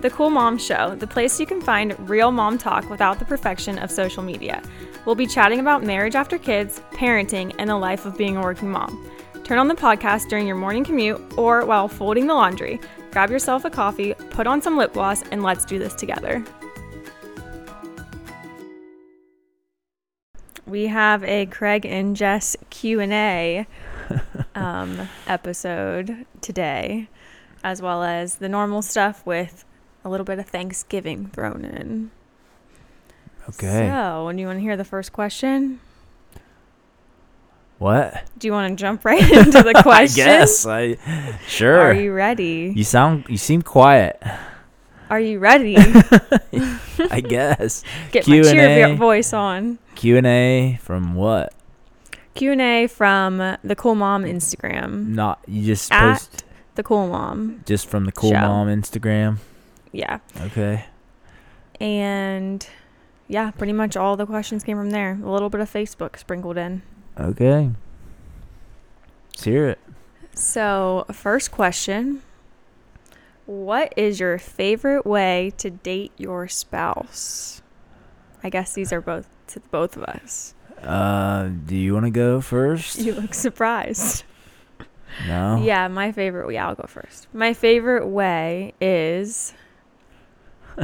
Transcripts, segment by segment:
The Cool Mom Show, the place you can find real mom talk without the perfection of social media. We'll be chatting about marriage after kids, parenting, and the life of being a working mom. Turn on the podcast during your morning commute or while folding the laundry. Grab yourself a coffee, put on some lip gloss, and let's do this together. We have a Craig and Jess Q&A um, episode today, as well as the normal stuff with a little bit of Thanksgiving thrown in. Okay. So, do you want to hear the first question? what? Do you want to jump right into the question? I guess. I sure. Are you ready? You sound you seem quiet. Are you ready? I guess. Get my cheer voice on. Q&A from what? Q&A from the Cool Mom Instagram. Not you just At post The Cool Mom. just from the Cool Show. Mom Instagram. Yeah. Okay. And yeah, pretty much all the questions came from there. A little bit of Facebook sprinkled in. Okay. Let's hear it. So, first question What is your favorite way to date your spouse? I guess these are both to both of us. Uh, do you want to go first? You look surprised. no. Yeah, my favorite. Yeah, I'll go first. My favorite way is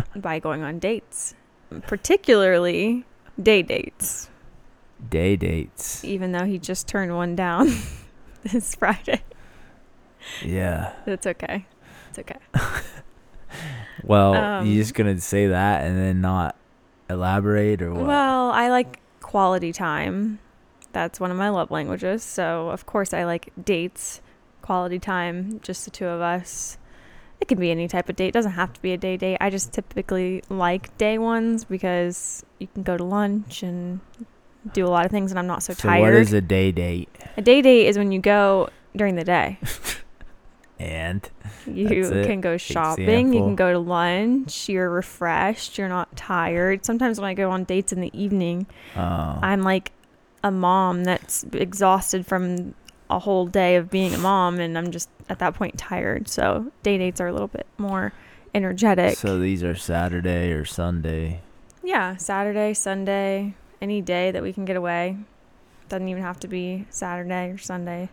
by going on dates, particularly day dates. Day dates. Even though he just turned one down this Friday, Yeah. it's okay. It's okay. Well, Um, you just gonna say that and then not elaborate or what? Well, I like quality time. That's one of my love languages. So, of course, I like dates, quality time, just the two of us. It can be any type of date. It doesn't have to be a day date. I just typically like day ones because you can go to lunch and do a lot of things and I'm not so, so tired. what is a day date? a day date is when you go during the day. And You can go shopping, you can go to lunch, you're refreshed, you're not tired. Sometimes when I go on dates in the evening, oh, I'm like a mom that's exhausted from a whole day of being a mom, and I'm just at that point tired. So day dates are a little bit more energetic. so these are Saturday or Sunday. yeah, Saturday, Sunday, any day that we can get away. Doesn't even have to be Saturday or Sunday.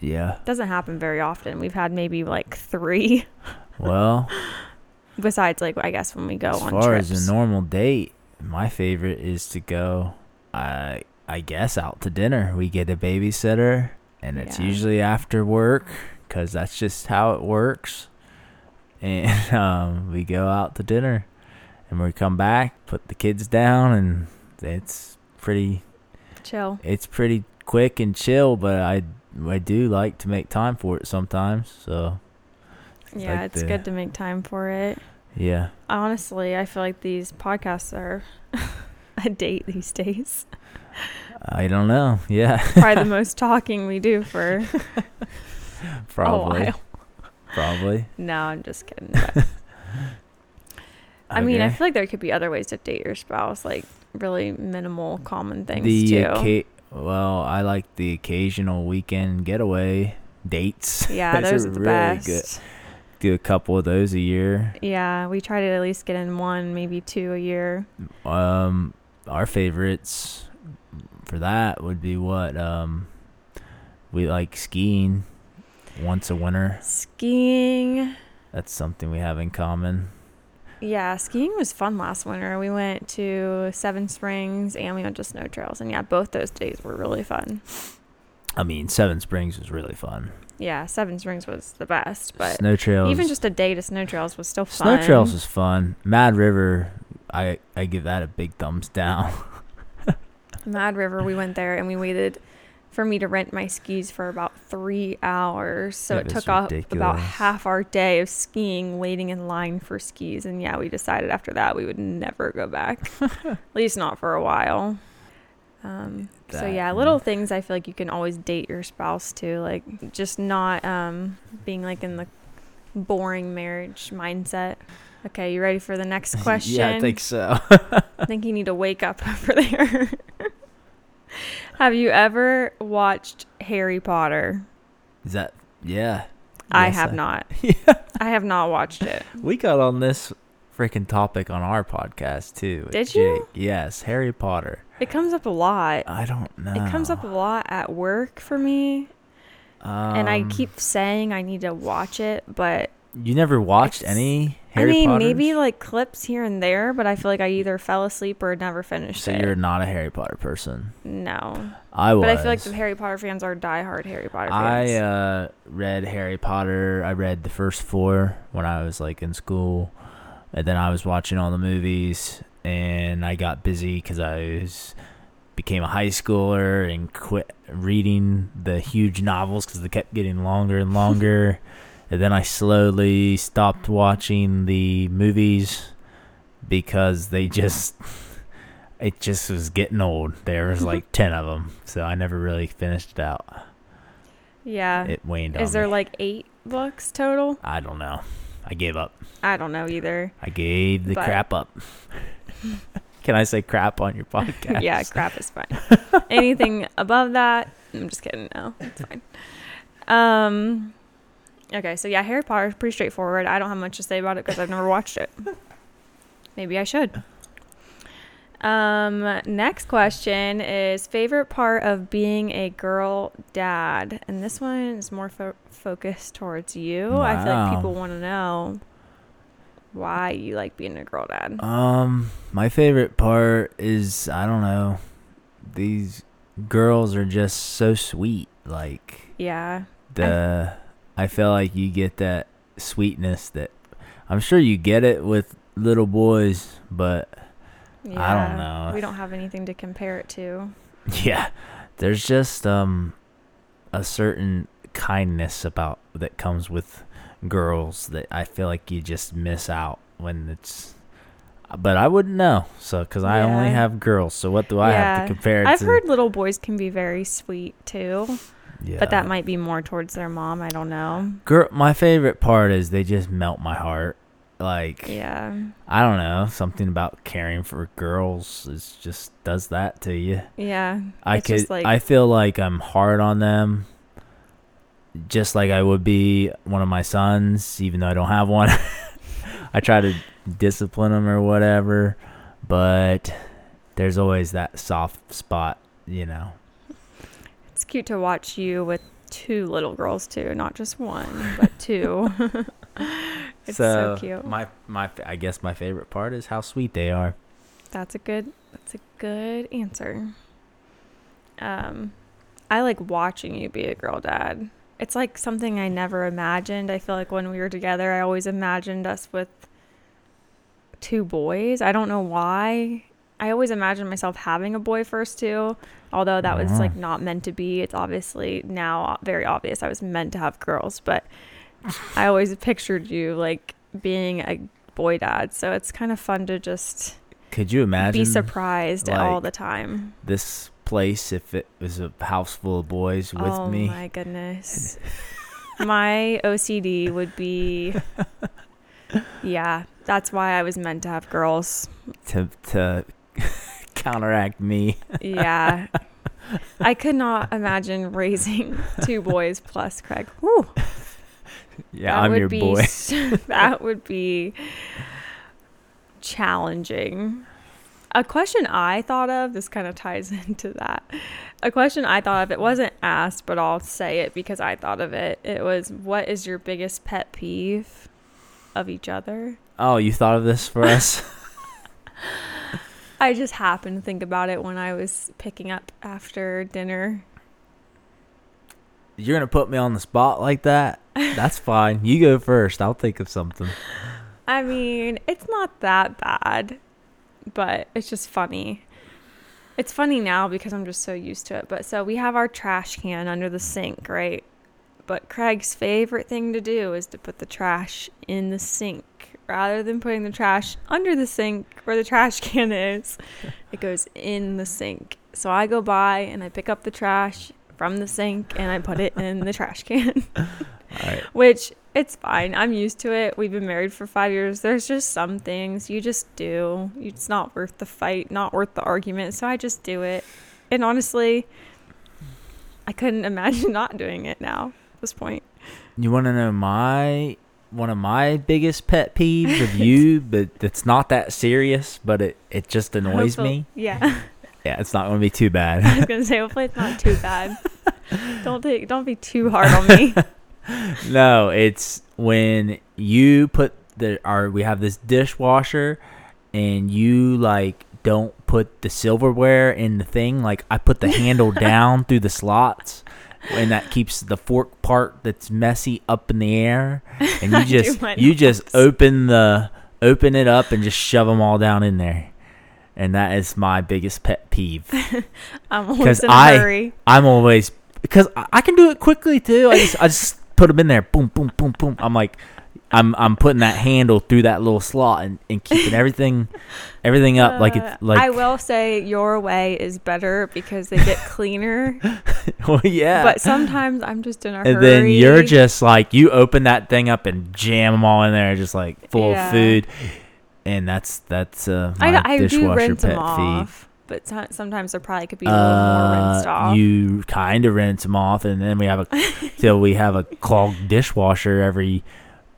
Yeah. Doesn't happen very often. We've had maybe like three, Well, besides like I guess when we go as on far trips. as a normal date, my favorite is to go. I I guess out to dinner. We get a babysitter, and it's Yeah. usually after work because that's just how it works. And um, we go out to dinner, and we come back, put the kids down, and it's pretty Chill. it's pretty quick and chill. But I I do like to make time for it sometimes. So Yeah, like it's the- good to make time for it. yeah. Honestly, I feel like these podcasts are a date these days. I don't know. Yeah, Probably the most talking we do for probably. a while. Probably. No, I'm just kidding. but- I mean, I feel like there could be other ways to date your spouse, like really minimal common things the too. occa- well, I like the occasional weekend getaway dates. yeah, Those those are are the really best. good. Do a couple of those a year. Yeah, we try to at least get in one, maybe two a year. Um, our favorites for that would be what um, we like skiing once a winter. Skiing. That's something we have in common. Yeah, skiing was fun last winter. We went to Seven Springs and we went to snow trails. And yeah, both those days were really fun. I mean, Seven Springs was really fun. Yeah, Seven Springs was the best, but Snow trails. even just a day to snow trails was still fun. Snow trails was fun. Mad River, I I give that a big thumbs down. Mad River, we went there and we waited for me to rent my skis for about three hours. So It it, took up about half our day of skiing, waiting in line for skis. And yeah, we decided after that we would never go back, at least not for a while. Um, so yeah, little things I feel like you can always date your spouse to, like just not um, being like in the boring marriage mindset. Okay, you ready for the next question? yeah, I think so. I think you need to wake up over there. Have you ever watched Harry Potter? Is that yeah? I Yes, have not. Yeah. I have not watched it. We got on this freaking topic on our podcast too. Did you? Jake. Yes, Harry Potter. It comes up a lot. I don't know. It comes up a lot at work for me, and I Um, keep saying I need to watch it, but You never watched It's- any Harry I mean, Potters? maybe like clips here and there, but I feel like I either fell asleep or never finished So it. you're not a Harry Potter person. no, I was. but I feel like the Harry Potter fans are diehard Harry Potter fans. I uh, read Harry Potter. I read the first four when I was like in school, and then I was watching all the movies. And I got busy because I was became a high schooler and quit reading the huge novels because they kept getting longer and longer. and then I slowly stopped watching the movies because they just it just was getting old. There was like ten of them, so I never really finished it out yeah. it waned Is there me. like eight books total? I don't know. I gave up. I don't know either. I gave the But- crap up. Can I say crap on your podcast? yeah, crap is fine. Anything above that, I'm just kidding. No, it's fine. Um, okay, so yeah, Harry Potter is pretty straightforward. I don't have much to say about it because I've never watched it. Maybe I should. Um, next question is favorite part of being a girl dad, and this one is more fo- focused towards you. I feel like people want to know why you like being a girl dad. Um, my favorite part is I don't know. These girls are just so sweet. Like Yeah, the, I feel like you get that sweetness that I'm sure you get it with little boys, but I don't know. We don't have anything to compare it to. Yeah, there's just um a certain kindness about that comes with girls that I feel like you just miss out when it's. But I wouldn't know, so because I only have girls, so what do I have to compare it I've to? heard little boys can be very sweet too, yeah. but that might be more towards their mom. I don't know. girl. My favorite part is they just melt my heart. Like Yeah, I don't know, something about caring for girls is just does that to you. yeah. I could. just like- I feel like I'm hard on them, just like I would be one of my sons, even though I don't have one. I try to discipline them or whatever, but there's always that soft spot, you know. Cute to watch you with two little girls too, not just one, but two. it's so, cute. My my, I guess my favorite part is how sweet they are. That's a good. That's a good answer. Um, I like watching you be a girl dad. It's like something I never imagined. I feel like when we were together, I always imagined us with two boys. I don't know why. I always imagined myself having a boy first too, although that was like not meant to be. It's obviously now very obvious I was meant to have girls, but I always pictured you like being a boy dad. So it's kind of fun to just Could you imagine be surprised all the time. this place if it was a house full of boys with oh me? Oh my goodness. my OCD would be Yeah, that's why I was meant to have girls. to to counteract me. Yeah. I could not imagine raising two boys plus Craig. Whew, Yeah, that I'm your be boy. that would be challenging. A question I thought of, this kind of ties into that. A question I thought of, it wasn't asked, but I'll say it because I thought of it. It was, What is your biggest pet peeve of each other? Oh, you thought of this for us? I just happened to think about it when I was picking up after dinner. You're gonna put me on the spot like that? That's fine. You go first. I'll think of something. I mean, it's not that bad, but it's just funny. It's funny now because I'm just so used to it. But so we have our trash can under the sink, right? But Craig's favorite thing to do is to put the trash in the sink rather than putting the trash under the sink where the trash can is. It goes in the sink. So I go by and I pick up the trash from the sink and I put it in the trash can. Right. Which it's fine. I'm used to it. We've been married for five years. There's just some things you just do. It's not worth the fight, not worth the argument. So I just do it. And honestly, I couldn't imagine not doing it now at this point. You want to know my one of my biggest pet peeves of you, but it's not that serious, but it, it just annoys Hopefully- me. Yeah. Yeah, it's not going to be too bad. I bad. was gonna say hopefully it's not too bad. don't take don't be too hard on me. no, it's when you put the our we have this dishwasher and you like don't put the silverware in the thing. Like I put the handle down through the slots. And that keeps the fork part that's messy up in the air, and you just you just open the open it up and just shove them all down in there, and that is my biggest pet peeve. I'm always in a I- hurry. I'm always because I I can do it quickly too. I just I just put them in there, boom, boom, boom, boom. I'm like, I'm I'm putting that handle through that little slot and, and keeping everything everything up like Uh, it's like I will say your way is better because they get cleaner. well, yeah. But sometimes I'm just in a and hurry. then you're just like you open that thing up and jam them all in there, just like full Yeah. of food, and that's that's uh, my I, I do dishwasher rinse pet off, but so- sometimes there probably could be a little more rinsed Uh, off. you kind of rinse them off, and then we have a till we have a clogged dishwasher every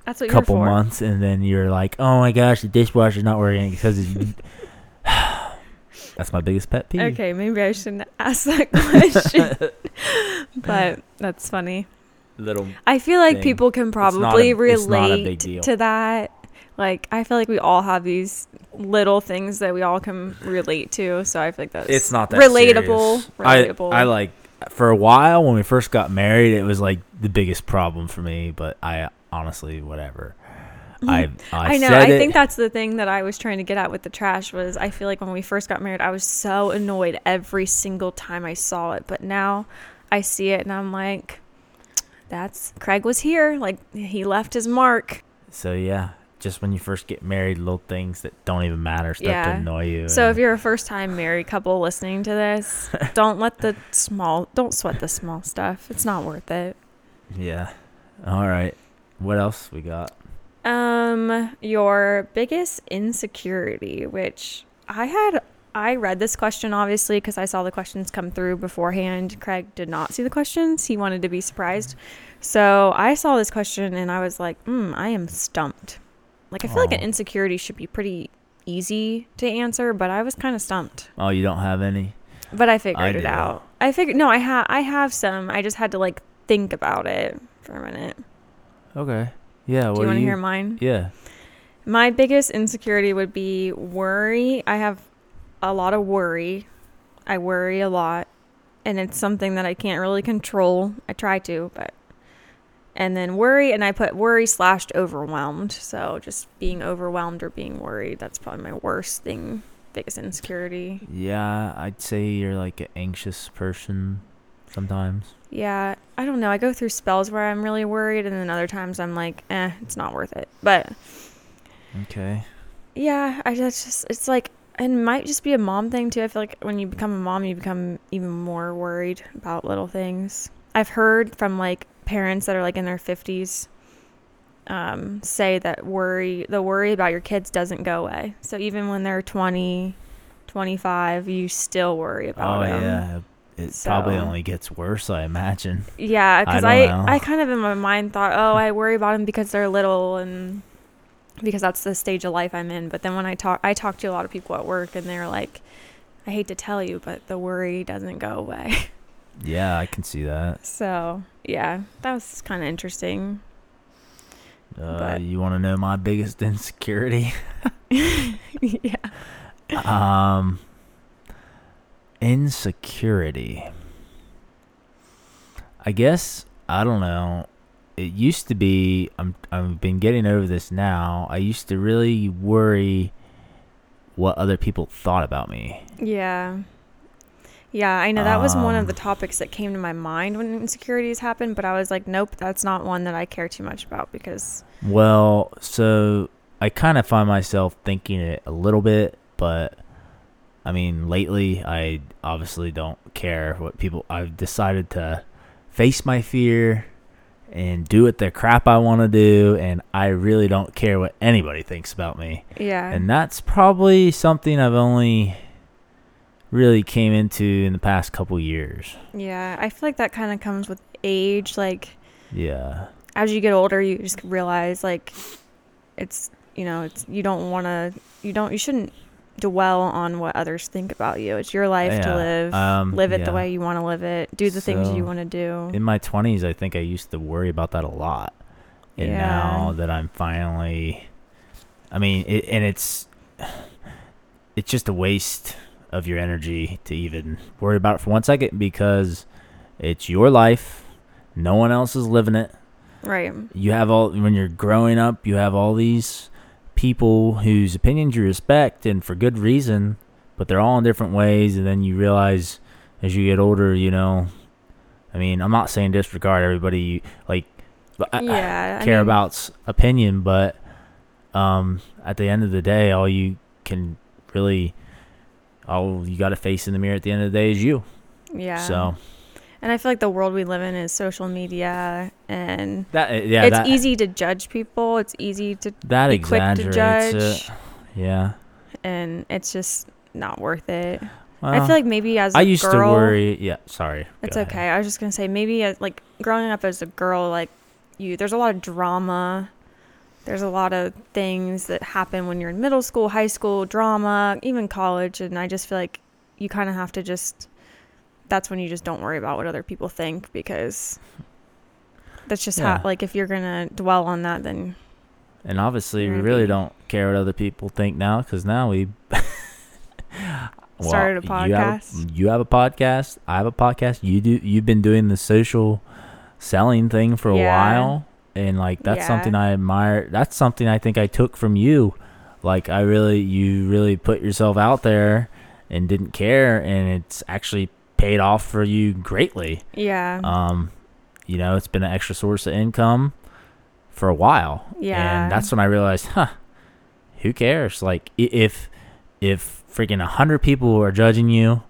That's what couple you're months, and then you're like, "Oh my gosh, the dishwasher's not working because it's." that's my biggest pet peeve. Okay, maybe I shouldn't ask that question. but that's funny. Little. I feel like thing. people can not probably a- it's not a big relate deal. to that. Like I feel like we all have these little things that we all can relate to. So I feel like that's It's not that relatable. serious. Relatable. I, I like for a while when we first got married, it was like the biggest problem for me. But I honestly, whatever. I I, Mm-hmm. I know. I it, think that's the thing that I was trying to get at with the trash was I feel like when we first got married, I was so annoyed every single time I saw it. But now I see it and I'm like, that's Craig was here. Like he left his mark. so. Yeah, just when you first get married, little things that don't even matter start to annoy you. So and- if you're a first time married couple listening to this, don't let the small, don't sweat the small stuff. It's not worth it. yeah, all right. What else we got? Um, your biggest insecurity, which I had, I read this question obviously because I saw the questions come through beforehand. Craig did not see the questions. He wanted to be surprised. So I saw this question and I was like, hmm, I am stumped. Like, I feel like an insecurity should be pretty easy to answer, but I was kind of stumped. Oh, you don't have any? But I figured I it out. I figured, no, I have, I have some. I just had to like think about it for a minute. Okay. Yeah. Do you want to hear mine? Yeah. My biggest insecurity would be worry. I have a lot of worry. I worry a lot, and it's something that I can't really control. I try to, but and then worry, and I put worry slashed overwhelmed. So just being overwhelmed or being worried. That's probably my worst thing. Biggest insecurity. Yeah, I'd say you're like an anxious person sometimes. Yeah, I don't know. I go through spells where I'm really worried, and then other times I'm like, eh, it's not worth it. But Okay. Yeah, I just, just it's like it might just be a mom thing too. I feel like when you become a mom, you become even more worried about little things. I've heard from like parents that are like in their 50s um, say that worry, the worry about your kids doesn't go away. So even when they're 20, 25, you still worry about Oh them. yeah. It probably only gets worse, I imagine. Yeah, because don't I. I, kind of in my mind thought, oh, I worry about them because they're little and because that's the stage of life I'm in. But then when I talk, I talk to a lot of people at work and they're like, I hate to tell you, but the worry doesn't go away. Yeah, I can see that. so yeah, that was kind of interesting. Uh, But- you want to know my biggest insecurity? yeah. um, insecurity. I guess I don't know. It used to be. I'm. I've been getting over this now. I used to really worry what other people thought about me. Yeah. Yeah, I know that was one of the Um, topics that came to my mind when insecurities happened, but I was like, nope, that's not one that I care too much about because Well, so I kind of find myself thinking it a little bit, but I mean, lately I obviously don't care what people. I've decided to face my fear and do what the crap I want to do, and I really don't care what anybody thinks about me. yeah. And that's probably something I've only really came into in the past couple years. Yeah, I feel like that kind of comes with age. Like, Yeah. as you get older, you just realize like it's you know it's you don't want to you don't you shouldn't dwell on what others think about you. It's your life to live. um, live it yeah. the way you want to live it. Do the things you want to do. In my 20s, I think I used to worry about that a lot. And Yeah. now that I'm finally I mean, it, and it's it's just a waste of your energy to even worry about it for one second because it's your life. No one else is living it. right. You have all when you're growing up, you have all these people whose opinions you respect and for good reason, but they're all in different ways and then you realize as you get older, you know, I mean, I'm not saying disregard everybody you like I, I yeah. I care mean, about's opinion, but um at the end of the day, all you can really all you got to face in the mirror at the end of the day is you. Yeah. So, And I feel like the world we live in is social media and that uh, yeah, it's that easy to judge people. It's easy to that be quick to uh, judge. it. Yeah. and it's just not worth it. I feel like maybe as a I used girl, to worry. Yeah, sorry. It's Go ahead. okay. I was just gonna say maybe as, like growing up as a girl, like you, there's a lot of drama. There's a lot of things that happen when you're in middle school, high school, drama, even college, and I just feel like you kind of have to just. That's when you just don't worry about what other people think because that's just Yeah. how. Like if you're gonna dwell on that, then And obviously, we really don't care what other people think now because now we Well, Started a You have, podcast. you have a podcast. I have a podcast. You do. You've been doing the social selling thing for a Yeah. while, and like that's Yeah. something I admire. That's something I think I took from you. Like I really, you really put yourself out there and didn't care, and it's actually paid off for you greatly. yeah, Um, you know, it's been an extra source of income for a while. Yeah. And that's when I realized, huh, who cares? Like if if freaking a hundred people are judging you,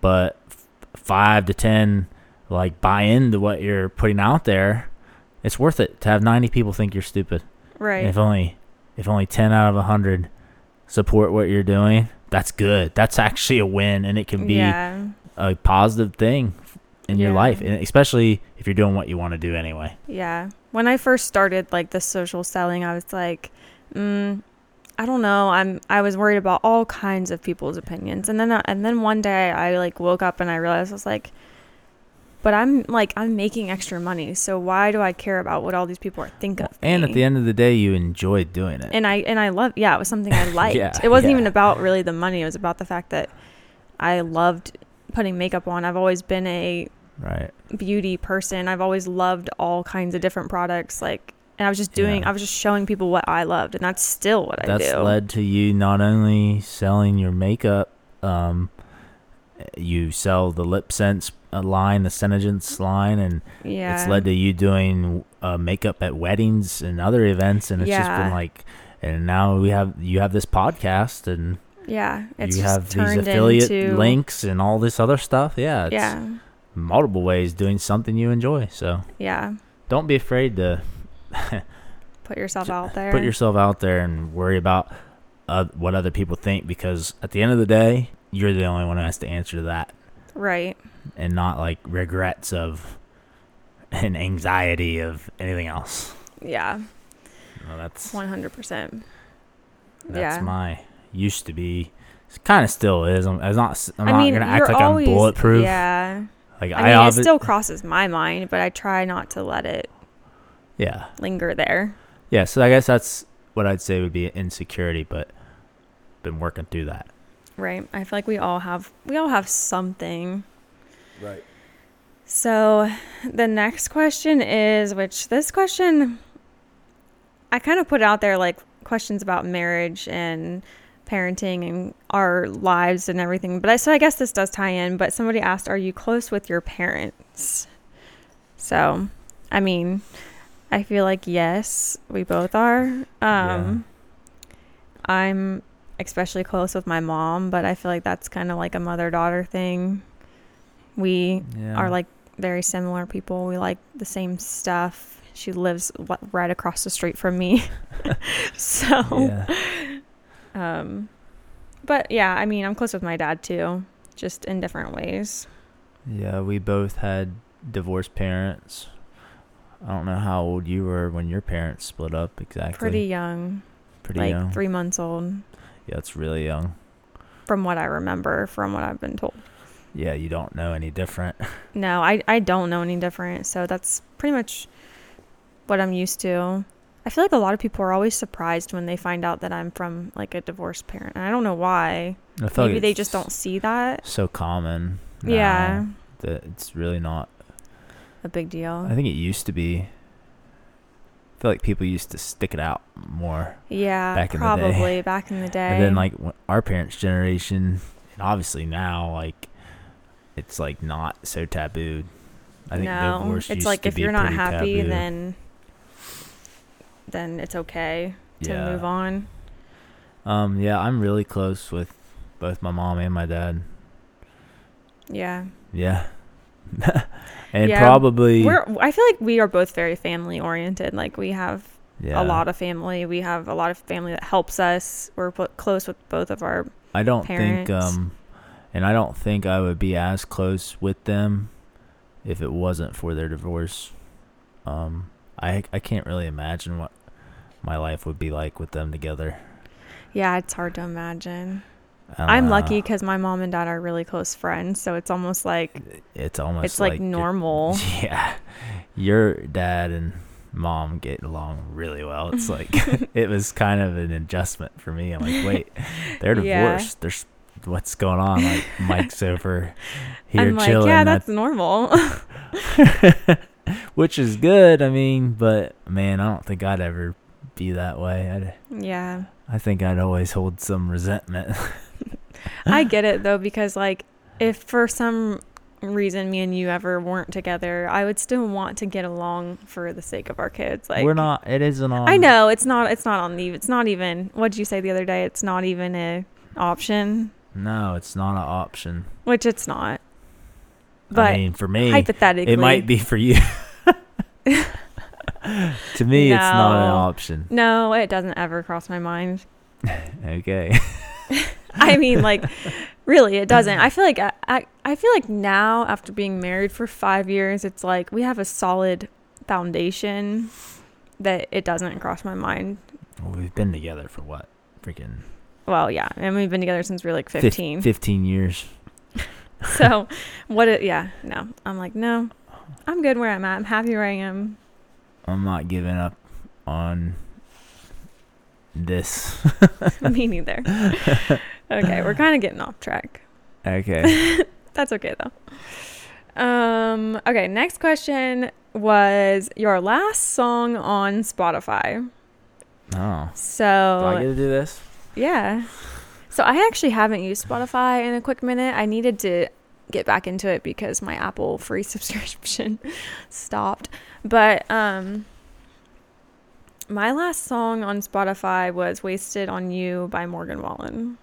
but f- five to ten like buy into what you're putting out there, it's worth it to have ninety people think you're stupid. right. And if only if only ten out of a hundred support what you're doing, that's good. That's actually a win, and it can be yeah, a positive thing in your life, and especially if you're doing what you want to do anyway. Yeah. When I first started like the social selling, I was like, mm, I don't know. I'm I was worried about all kinds of people's opinions. And then uh, and then one day I like woke up and I realized I was like but I'm like I'm making extra money. So why do I care about what all these people are think of? And me? at the end of the day, you enjoyed doing it. and I and I love yeah, it was something I liked. Yeah, it wasn't yeah. even about really the money. It was about the fact that I loved putting makeup on. I've always been a right. beauty person. I've always loved all kinds of different products. Like, and I was just doing, Yeah. I was just showing people what I loved, and that's still what That's I do. That's led to you not only selling your makeup, um, you sell the lip sense uh, line, the Senegence line, and yeah, it's led to you doing uh, makeup at weddings and other events, and it's just been like. And now we have you have this podcast, and yeah. It's you just have these affiliate into, links and all this other stuff. Yeah, it's Yeah, multiple ways doing something you enjoy. So yeah. don't be afraid to Put yourself out there. put yourself out there and worry about uh, what other people think because at the end of the day, you're the only one who has to answer to that right. and not like regrets of and anxiety of anything else. Yeah, No, that's one hundred percent. that's yeah. my used to be. Kind of still is. I'm, I'm not. I'm I not gonna act like always, I'm bulletproof. Yeah. Like I I, mean, it still crosses my mind, but I try not to let it yeah, linger there. yeah. So I guess that's what I'd say would be insecurity, but been working through that. Right. I feel like we all have we all have something. Right. So the next question is which this question I kind of put out there like questions about marriage and parenting and our lives and everything. But I so I guess this does tie in, but somebody asked are you close with your parents? So, I mean, I feel like yes, we both are. Um I'm especially close with my mom, but I feel like that's kind of like a mother-daughter thing. We Yeah. are like very similar people. We like the same stuff. She lives right across the street from me. so, Yeah. Um, but yeah, I mean, I'm close with my dad too, just in different ways. Yeah, we both had divorced parents. I don't know how old you were when your parents split up exactly. Pretty young, Pretty like young. three months old, Yeah, it's really young. from what I remember, from what I've been told. Yeah, you don't know any different. No, I I don't know any different. So that's pretty much what I'm used to. I feel like a lot of people are always surprised when they find out that I'm from like a divorced parent. And I don't know why. Maybe like they just don't see that. So common. Yeah. That it's really not. A big deal. I think it used to be. I feel like people used to stick it out more. yeah, back in the day. probably back in the day. And then like our parents' generation, and obviously now like, it's like not so taboo. I think no, divorce it's like if you're not happy, taboo. then then it's okay to yeah. move on. Um, yeah, I'm really close with both my mom and my dad. Yeah, Yeah. and Yeah, probably we're. I feel like we are both very family oriented. Like we have yeah. a lot of family. We have a lot of family that helps us. We're close with both of our. I don't think um and I don't think I would be as close with them if it wasn't for their divorce. Um I I can't really imagine what my life would be like with them together. Yeah, it's hard to imagine. I I'm know. lucky because my mom and dad are really close friends, so it's almost like It's almost it's like, you're- normal. Yeah. Your dad and mom get along really well. It's like it was kind of an adjustment for me. I'm like, wait, they're Yeah. divorced. There's what's going on? Like Mike's over here I'm like, chilling. yeah, I that's normal. which is good. I mean, but man, I don't think I'd ever be that way. I'd, yeah, I think I'd always hold some resentment. I get it though because like if for some reason me and you ever weren't together, I would still want to get along for the sake of our kids. Like We're not. It isn't on. I know it's not. It's not on the. It's not even. What did you say the other day? It's not even a option, No, it's not an option. which it's not. But I mean, for me, hypothetically, it might be for you. to me, it's not an option. No, it doesn't ever cross my mind. Okay. I mean, like, really, it doesn't. I feel like I, I, I feel like now after being married for five years, it's like we have a solid foundation that it doesn't cross my mind. well, we've been together for what? Freaking Well, yeah, and we've been together since we were like fif- 15. 15 years. so, what? It, yeah, no, I'm like, no, I'm good where I'm at. I'm happy where I am. I'm not giving up on this. Me neither. okay, we're kind of getting off track. okay. That's okay though. Um. Okay. Next question was your last song on Spotify. Oh. So Do I get to do this? yeah. So I actually haven't used Spotify in a quick minute. I needed to get back into it because my Apple free subscription stopped. But um my last song on Spotify was Wasted on You by Morgan Wallen.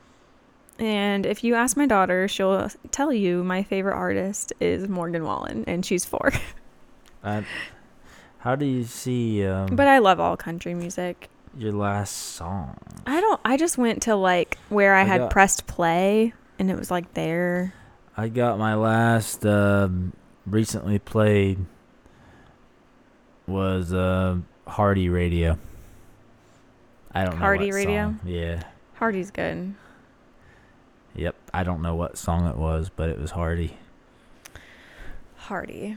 And if you ask my daughter, she'll tell you my favorite artist is Morgan Wallen and she's 4. Uh, how do you see um, but I love all country music. your last song? I don't I just went to like where I, I had got- pressed play and it was like there. I got my last um, recently played was uh, Hardy Radio. I don't know Hardy Radio? song. Yeah. Hardy's good. Yep. I don't know what song it was, but it was Hardy. Hardy.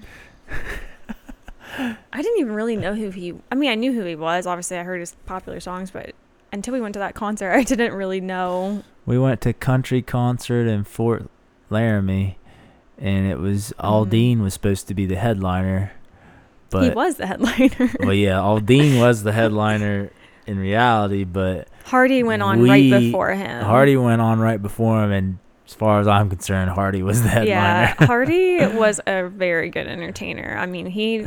I didn't even really know who he. I mean, I knew who he was. Obviously, I heard his popular songs, but until we went to that concert, I didn't really know. We went to country concert in Fort Loramie, and it was Aldean mm. was supposed to be the headliner, but he was the headliner. well, yeah, Aldean was the headliner in reality, but Hardy went on right before him. Hardy went on right before him, and as far as I'm concerned, Hardy was the headliner. Yeah, Hardy was a very good entertainer. I mean, he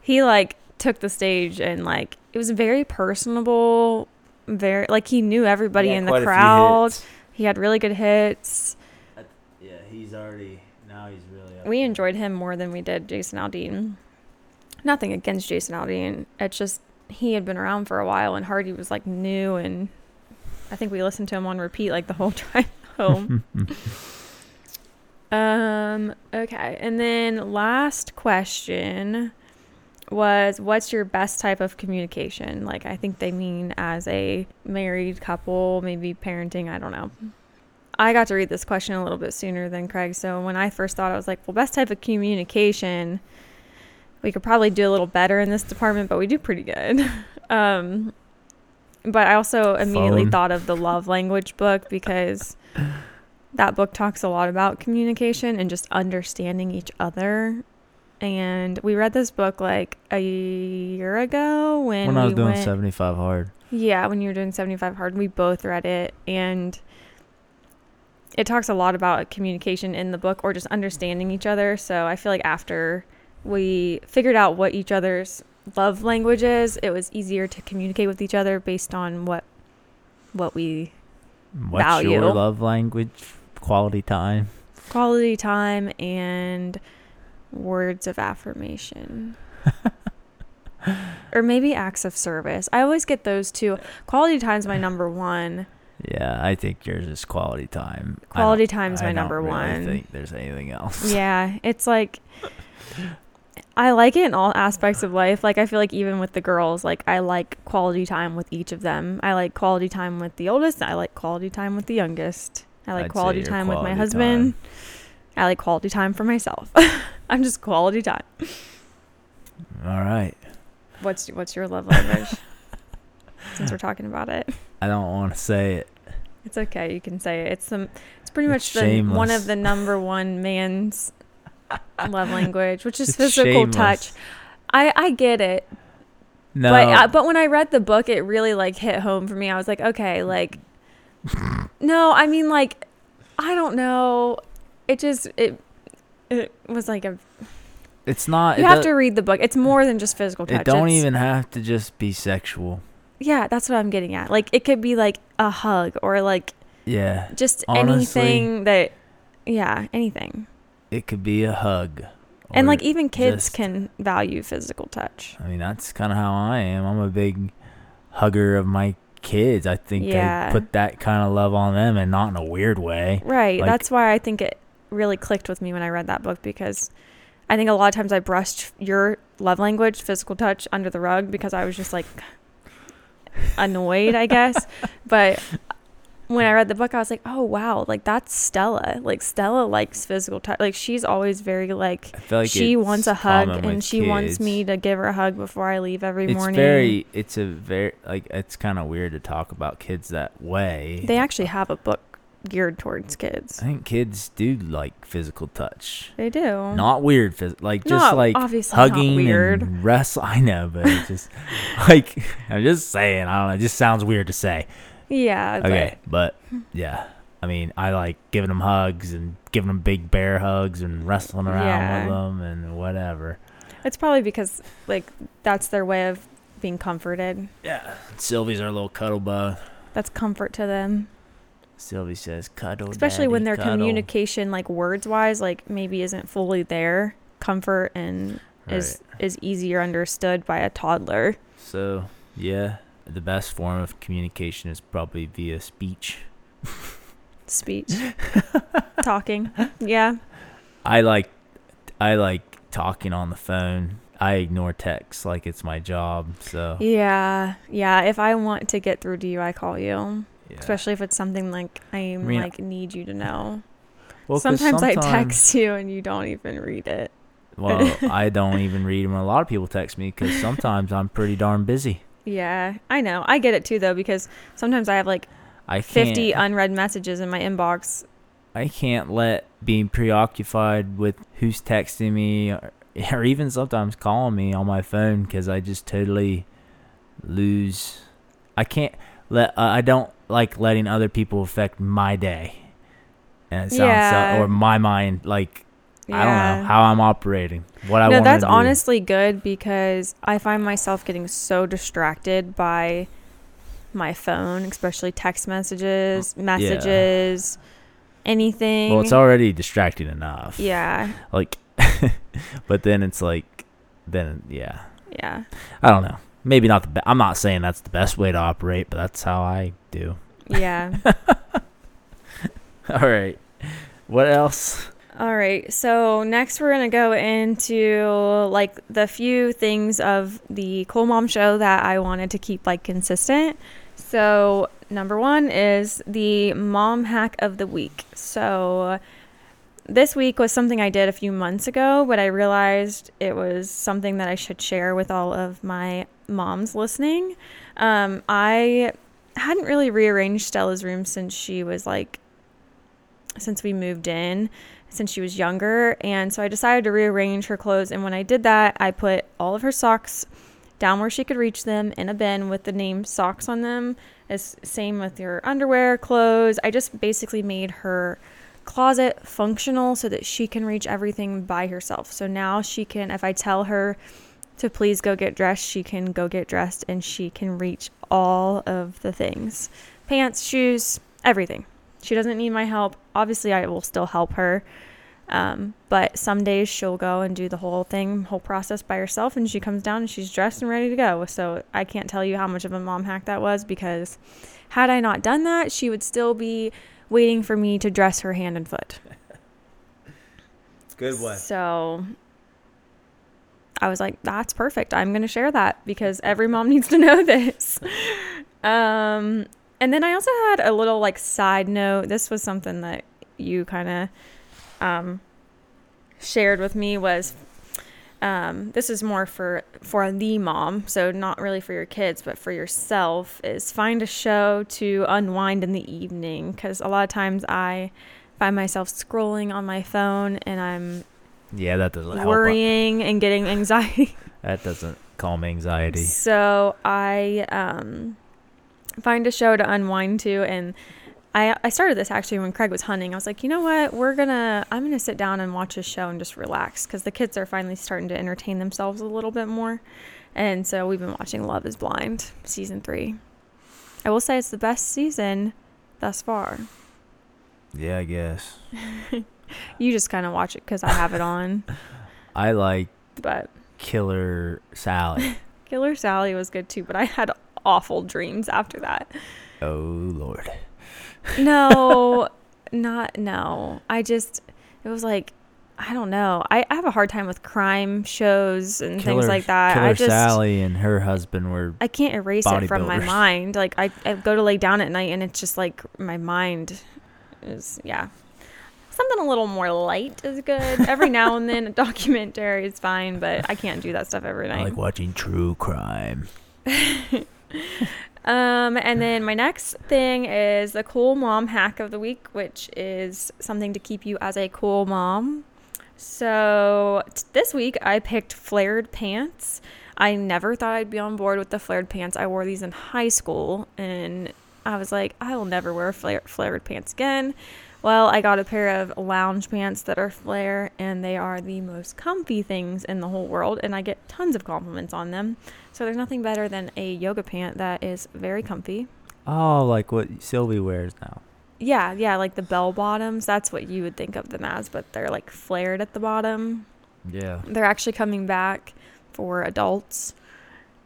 he like took the stage and like it was very personable. Very like he knew everybody in the crowd. He had really good hits. Yeah, he's already now he's really. Up We there. enjoyed him more than we did Jason Aldean. Nothing against Jason Aldean. It's just he had been around for a while and Hardy was like new and I think we listened to him on repeat like the whole drive home. um okay. And then last question was what's your best type of communication? Like, I think they mean as a married couple, maybe parenting, I don't know. I got to read this question a little bit sooner than Craig. So when I first thought, I was like, well, best type of communication, we could probably do a little better in this department, but we do pretty good. um, but I also immediately Phone. thought of the love language book because that book talks a lot about communication and just understanding each other. And we read this book like a year ago when, when I was we doing went, 75 hard. yeah, when you were doing 75 hard, we both read it and it talks a lot about communication in the book or just understanding each other. So I feel like after we figured out what each other's love language is, it was easier to communicate with each other based on what what we What's Value. your love language? Quality time. quality time and words of affirmation. or maybe acts of service. I always get those two. Quality time's my number 1. Yeah, I think yours is quality time. I Quality time's I my don't number really one. think there's anything else. Yeah, it's like I like it in all aspects of life. Like I feel like even with the girls, like I like quality time with each of them. I like quality time with the oldest. I like quality time with the youngest. I like I'd quality time with my quality husband. I like quality time for myself. I'm just quality time. All right. What's what's your love language? Since we're talking about it, I don't want to say it. it's okay. You can say it. It's some. It's pretty It's much the, one of the number one man's love language, which is It's physical shameless. touch. I I get it, No. but uh, but when I read the book, it really like hit home for me. I was like, okay, like, no, I mean like, I don't know. It just it it was like a. it's not. You have to read the book. It's more than just physical touch. It don't It's- even have to just be sexual. Yeah, that's what I'm getting at. Like it could be like a hug or like Yeah. just Honestly- anything that. Yeah, anything. It could be a hug. And like even kids just- can value physical touch. I mean, that's kind of how I am. I'm a big hugger of my kids. I think Yeah. I put that kind of love on them and not in a weird way. Right. Like- That's why I think it really clicked with me when I read that book because I think a lot of times I brushed your love language, physical touch, under the rug because I was just like annoyed, I guess. but when I read the book, I was like, oh, wow, like that's Stella. Like Stella likes physical touch. Like she's always very like, like she wants a hug and she wants me to give her a hug before I leave every It's morning. It's very. It's a very like. It's kind of weird to talk about kids that way. they actually have a book geared towards kids. I think kids do like physical touch. They do. Not weird, phys- like just Not- like obviously hugging weird. and wrestle. I know, but it's just like I'm just saying. I don't know. It just sounds weird to say. Yeah. Okay, but yeah, I mean, I like giving them hugs and giving them big bear hugs and wrestling around Yeah. with them and whatever. It's probably because like that's their way of being comforted. Yeah, Sylvie's our little cuddle bug. That's comfort to them. Sylvie says, "Cuddle." Especially when their cuddle." communication like words wise like maybe isn't fully there. Comfort and is is easier understood by a toddler. So yeah, the best form of communication is probably via speech. Speech. Talking. Yeah. I like, I like talking on the phone. I ignore texts like it's my job. So Yeah. Yeah. If I want to get through to you, I call you. Yeah. Especially if it's something like I mean, like need you to know. Well, 'cause sometimes, I text you and you don't even read it. Well, I don't even read them. A lot of people text me because sometimes I'm pretty darn busy. Yeah, I know. I get it too though because sometimes I have like I 50 unread messages in my inbox. I can't let being preoccupied with who's texting me or, or even sometimes calling me on my phone because I just totally lose. I can't let. Uh, I don't like letting other people affect my day. And it sounds Yeah. so, or my mind like I don't know how I'm operating. What I no, that's honestly good because I find myself getting so distracted by my phone, especially text messages, messages, anything. Well, it's already distracting enough. yeah, Like, but then it's like, then yeah, yeah. I don't know. Maybe not the. Be- I'm not saying that's the best way to operate, but that's how I do. Yeah. All right. What else? All right. So next we're going to go into like the few things of the Cool Mom show that I wanted to keep like consistent. So number 1 is the mom hack of the week. So this week was something I did a few months ago, but I realized it was something that I should share with all of my moms listening. Um, I hadn't really rearranged Stella's room since she was like since we moved in since she was younger. And so I decided to rearrange her clothes. And when I did that, I put all of her socks down where she could reach them in a bin with the name socks on them. As same with your underwear, clothes. I just basically made her closet functional so that she can reach everything by herself. So now she can, if I tell her to please go get dressed, she can go get dressed and she can reach all of the things pants, shoes, everything. She doesn't need my help. Obviously, I will still help her. Um, but some days she'll go and do the whole thing, whole process by herself, and she comes down and she's dressed and ready to go. So I can't tell you how much of a mom hack that was because had I not done that, she would still be waiting for me to dress her hand and foot. Good one. So I was like, that's perfect. I'm going to share that because every mom needs to know this. Um, and then I also had a little like side note. This was something that you kind of um, shared with me was um, this is more for for the mom, so not really for your kids, but for yourself. Is find a show to unwind in the evening because a lot of times I find myself scrolling on my phone and I'm Yeah, that doesn't help. worrying and getting anxiety. That doesn't calm anxiety. So I um, find a show to unwind to, and I I started this actually when Craig was hunting. I was like, you know what, we're gonna I'm gonna sit down and watch a show and just relax because the kids are finally starting to entertain themselves a little bit more, and so we've been watching Love Is Blind season three. I will say it's the best season thus far. Yeah, I guess. You just kind of watch it because I have it on, I like but Killer Sally. Killer Sally was good too. But I had awful dreams after that. oh Lord. No, not no. I just it was like I don't know. I, I have a hard time with crime shows and Killer, things like that. Killer I just Sally and her husband were I can't erase it from my mind. Like I, I go to lay down at night and it's just like my mind is yeah. Something a little more light is good. Every now and then a documentary is fine, but I can't do that stuff every I night. like watching true crime. Um, and then my next thing is the cool mom hack of the week, which is something to keep you as a cool mom. So t- this week I picked flared pants. I never thought I'd be on board with the flared pants. I wore these in high school and I was like, I will never wear flare- flared pants again. Well, I got a pair of lounge pants that are flare and they are the most comfy things in the whole world and I get tons of compliments on them. So there's nothing better than a yoga pant that is very comfy. Oh, like what Sylvie wears now. Yeah, yeah, like the bell bottoms. That's what you would think of them as, but they're like flared at the bottom. Yeah. They're actually coming back for adults.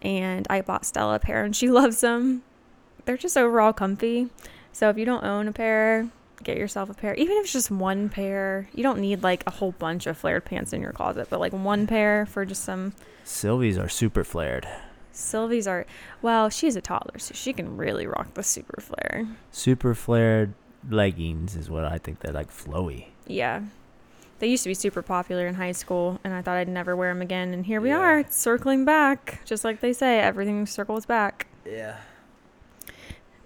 And I bought Stella a pair and she loves them. They're just overall comfy. So if you don't own a pair, get yourself a pair. Even if it's just one pair, you don't need like a whole bunch of flared pants in your closet, but like one pair for just some Sylvie's are super flared. Sylvie's are well, she's a toddler, so she can really rock the super flare. Super flared leggings is what I think they're like flowy. Yeah. They used to be super popular in high school, and I thought I'd never wear them again. And here we Yeah. are, circling back. Just like they say, everything circles back. Yeah.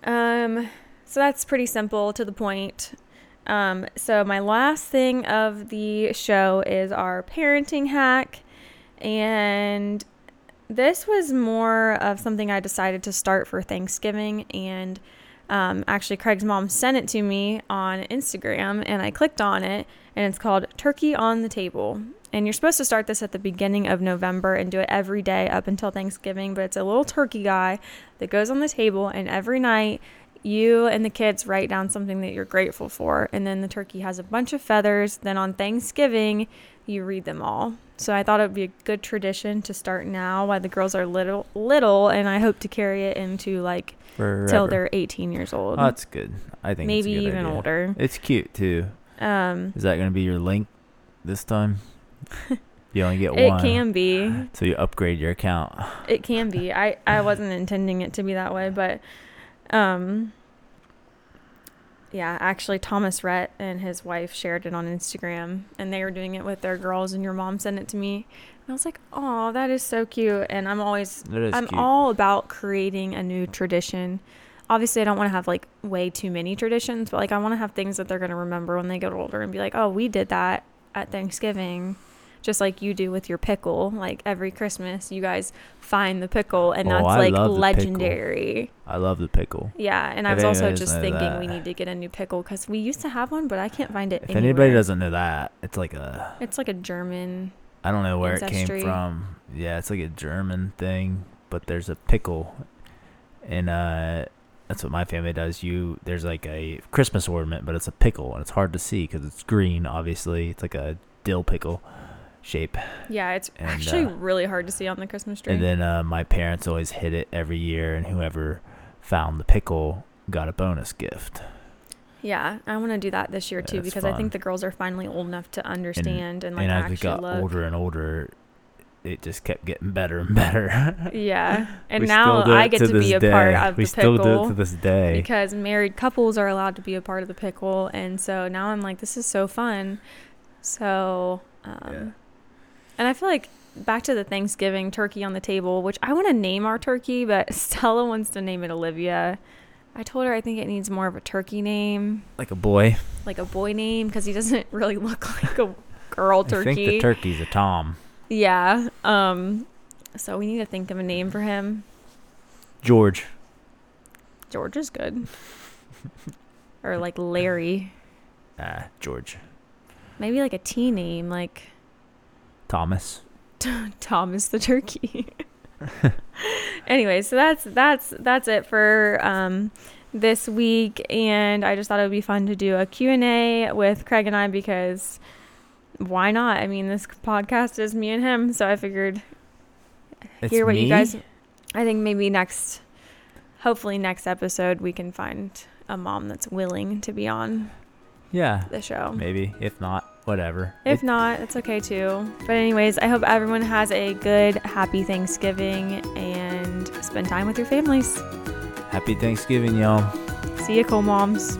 Um, so that's pretty simple to the point. Um, so my last thing of the show is our parenting hack, and this was more of something I decided to start for Thanksgiving. And um, actually, Craig's mom sent it to me on Instagram, and I clicked on it, and it's called Turkey on the Table. And you're supposed to start this at the beginning of November and do it every day up until Thanksgiving. But it's a little turkey guy that goes on the table, and every night you and the kids write down something that you're grateful for. And then the turkey has a bunch of feathers. Then on Thanksgiving, you read them all. So I thought it would be a good tradition to start now while the girls are little, little, and I hope to carry it into like Forever. till they're 18 years old, Oh, that's good. I think maybe even idea. older. It's cute too. Um, Is that going to be your link this time. you only get It one. It can be. So you upgrade your account. It can be. I I wasn't intending it to be that way, but um yeah, actually Thomas Rhett and his wife shared it on Instagram and they were doing it with their girls and your mom sent it to me. And I was like, "Oh, that is so cute." And I'm always I'm cute. all about creating a new tradition. Obviously, I don't want to have like way too many traditions, but like I want to have things that they're going to remember when they get older and be like, "Oh, we did that at Thanksgiving." Just like you do with your pickle, like every Christmas, you guys find the pickle, and Oh, that's I like love the pickle. legendary. I love the pickle. Yeah, and I If was also just thinking we need to get a new pickle because we used to have one, but I can't find it. If anywhere. anybody doesn't know that, it's like a it's like a German. I don't know where it came from. Yeah, it's like a German thing, but there's a pickle, and uh, that's what my family does. You there's like a Christmas ornament, but it's a pickle, and it's hard to see because it's green. Obviously, it's like a dill pickle shape. Yeah, it's And, actually uh, really hard to see on the Christmas tree. And then uh, my parents always hit it every year, and whoever found the pickle got a bonus gift. Yeah, I want to do that this year too That's because I think the girls are finally old enough to understand and, like and as we actually got look. older and older, it just kept getting better and better. Yeah, and now I get to, this be a part of we the still pickle do it to this day. because married couples are allowed to be a part of the pickle, and so now I'm like, this is so fun. So, um, Yeah. And I feel like back to the Thanksgiving turkey on the table, which I want to name our turkey, but Stella wants to name it Olivia. I told her I think it needs more of a turkey name. like a boy. like a boy name because he doesn't really look like a girl turkey. I think the turkey's a Tom. yeah. Um. So we need to think of a name for him. George. George is good. or like Larry. Ah, George. Maybe like a T name, like Thomas. Thomas the turkey. anyway, so that's that's that's it for um this week and I just thought it would be fun to do a Q&A with Craig and I because why not? I mean, this podcast is me and him, so I figured It's hear what me? you guys I think maybe next hopefully next episode we can find a mom that's willing to be on Yeah, the show. maybe. If not, whatever. If It- not, it's okay too. But anyways, I hope everyone has a good happy Thanksgiving and spend time with your families. happy Thanksgiving, y'all. See you cool moms.